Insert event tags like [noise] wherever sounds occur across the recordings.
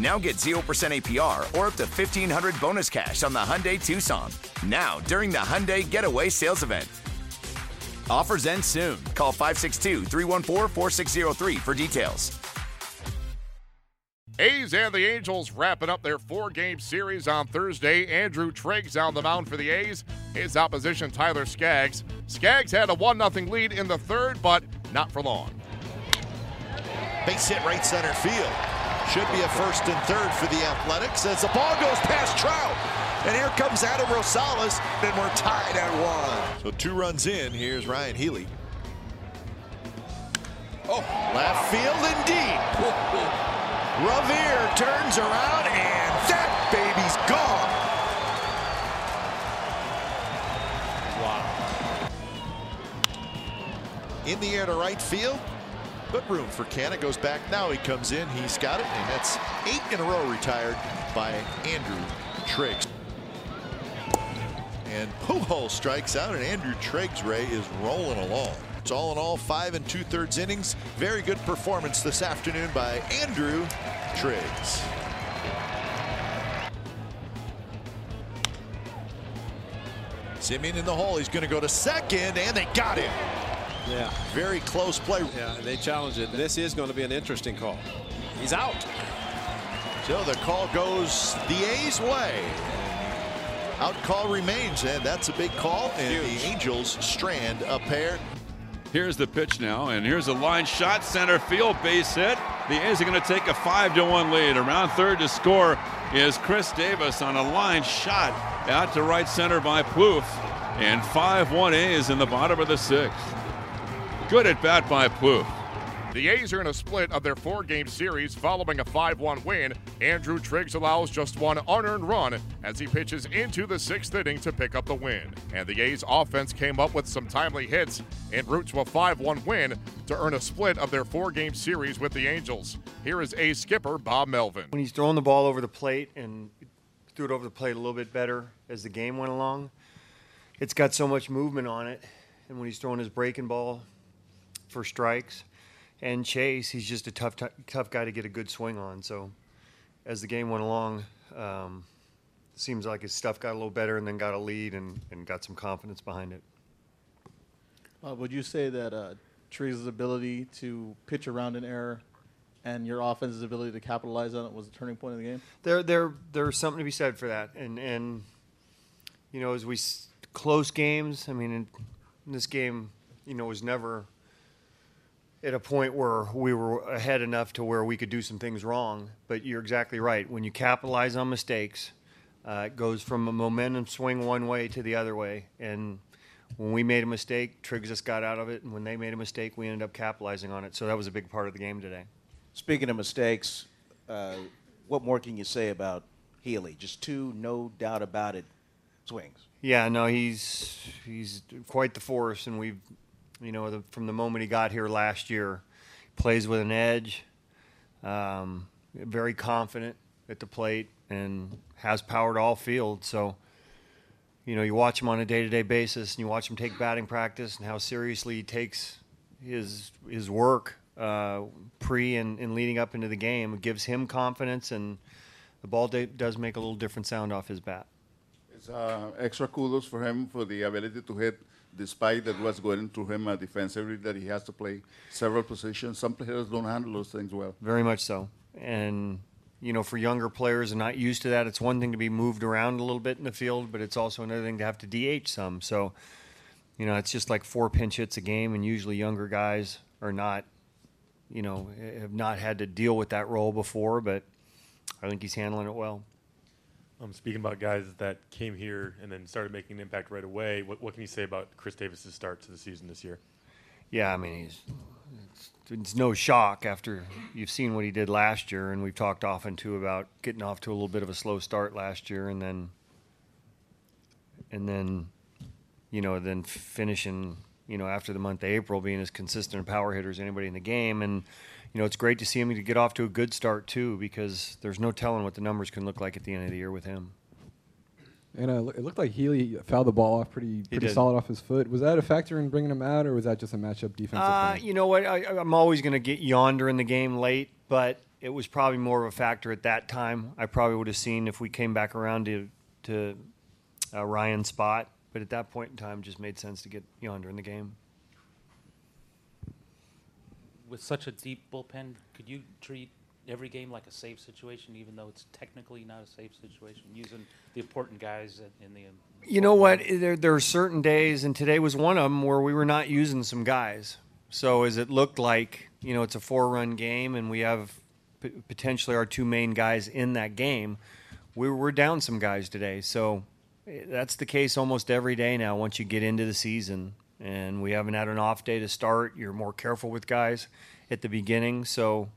Now get 0% APR or up to 1500 bonus cash on the Hyundai Tucson. Now, during the Hyundai Getaway Sales Event. Offers end soon. Call 562 314 4603 for details. A's and the Angels wrapping up their four game series on Thursday. Andrew Triggs on the mound for the A's. His opposition, Tyler Skaggs. Skaggs had a 1 0 lead in the third, but not for long. Base hit right center field. Should be a first and third for the Athletics as the ball goes past Trout. And here comes Adam Rosales, and we're tied at one. So two runs in. Here's Ryon Healy. Oh, left field indeed. [laughs] Revere turns around, and that baby's gone. Wow. In the air to right field. But room for Canna goes back. Now he comes in. He's got it. And that's eight in a row retired by Andrew Triggs. And Pujols strikes out, and Andrew Triggs Ray is rolling along. It's all in all five and two thirds innings. Very good performance this afternoon by Andrew Triggs. Simmons in the hole. He's going to go to second, and they got him. Yeah. Very close play. Yeah, they challenge it. This is going to be an interesting call. He's out. So the call goes the A's way. Out call remains, and that's a big call. And Huge. the Angels strand a pair. Here's the pitch now, and here's a line shot, center field base hit. The A's are going to take a five to one lead. Around third to score is Khris Davis on a line shot out to right center by Plouffe, and 5-1 A's in the bottom of the sixth. Good at bat by Plouffe. The A's are in a split of their four game series following a 5 1 win. Andrew Triggs allows just one unearned run as he pitches into the sixth inning to pick up the win. And the A's offense came up with some timely hits en route to a 5 1 win to earn a split of their four game series with the Angels. Here is A's skipper Bob Melvin. When he's throwing the ball over the plate and threw it over the plate a little bit better as the game went along, it's got so much movement on it. And when he's throwing his breaking ball for strikes, and Chase, he's just a tough, t- tough guy to get a good swing on. So, as the game went along, um, seems like his stuff got a little better, and then got a lead and, and got some confidence behind it. Uh, would you say that uh, Triggs' ability to pitch around an error and your offense's ability to capitalize on it was the turning point of the game? There, there, there's something to be said for that, and and you know, as we s- close games, I mean, in, in this game, you know, was never at a point where we were ahead enough to where we could do some things wrong. But you're exactly right. When you capitalize on mistakes, uh, it goes from a momentum swing one way to the other way. And when we made a mistake, Triggs just got out of it. And when they made a mistake, we ended up capitalizing on it. So that was a big part of the game today. Speaking of mistakes, uh, what more can you say about Healy? Just two, no doubt about it, swings. Yeah, no, he's he's quite the force, and we've you know, the, from the moment he got here last year, plays with an edge, um, very confident at the plate, and has power to all field. So, you know, you watch him on a day-to-day basis, and you watch him take batting practice, and how seriously he takes his his work uh, pre and, and leading up into the game. It gives him confidence, and the ball does make a little different sound off his bat. It's uh, extra kudos for him for the ability to hit despite that what's going through him uh, defensively, that he has to play several positions. Some players don't handle those things well. Very much so. And, you know, for younger players and not used to that, it's one thing to be moved around a little bit in the field, but it's also another thing to have to DH some. So, you know, it's just like four pinch hits a game, and usually younger guys are not you know, have not had to deal with that role before, but I think he's handling it well. Um, speaking about guys that came here and then started making an impact right away, what, what can you say about Khris Davis's start to the season this year? Yeah, I mean, he's it's, it's no shock after you've seen what he did last year, and we've talked often too about getting off to a little bit of a slow start last year, and then and then you know then finishing you know after the month of April being as consistent a power hitter as anybody in the game, and you know it's great to see him to get off to a good start too because there's no telling what the numbers can look like at the end of the year with him. And uh, it looked like Healy fouled the ball off pretty pretty solid off his foot. Was that a factor in bringing him out, or was that just a matchup defensive Uh, thing? you know what? I, I'm always going to get yonder in the game late, but it was probably more of a factor at that time. I probably would have seen if we came back around to to uh, Ryon's spot, but at that point in time, it just made sense to get yonder in the game. With such a deep bullpen, could you treat every game like a safe situation, even though it's technically not a safe situation, using the important guys in- the. You know what? There, there are certain days, and today was one of them where we were not using some guys. So as it looked like, you know, it's a four-run game, and we have p- potentially our two main guys in that game. We were down some guys today, so that's the case almost every day now. Once you get into the season, and we haven't had an off day to start, you're more careful with guys at the beginning. So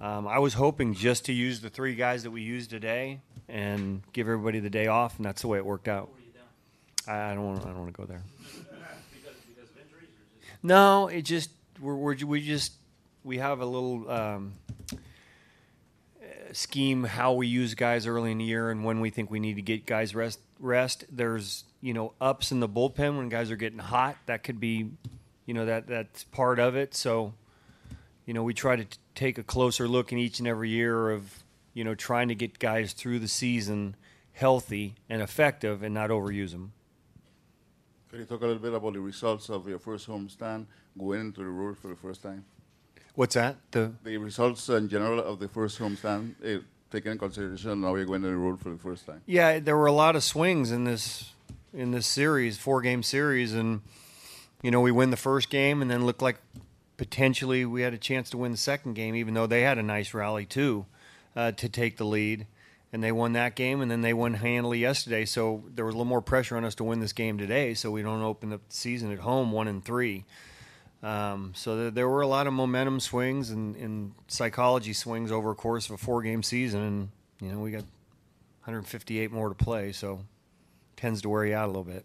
um, I was hoping just to use the three guys that we used today and give everybody the day off, and that's the way it worked out. I don't want. I don't want to go there. No, it just we're, we're we just we have a little um, scheme how we use guys early in the year and when we think we need to get guys rest. Rest. There's you know ups in the bullpen when guys are getting hot. That could be, you know that that's part of it. So, you know we try to t- take a closer look in each and every year of you know trying to get guys through the season healthy and effective and not overuse them. Could you talk a little bit about the results of your first homestand going into the road for the first time? What's that? The The results in general of the first homestand, eh, taken in consideration, now you're going to the road for the first time. Yeah, there were a lot of swings in this in this series, four game series, and you know we win the first game, and then looked like potentially we had a chance to win the second game, even though they had a nice rally too uh, to take the lead, and they won that game, and then they won handily yesterday. So there was a little more pressure on us to win this game today, so we don't open the season at home one and three. Um, so there, there were a lot of momentum swings and, and psychology swings over a course of a four game season, and you know we got 158 more to play, so tends to wear you out a little bit.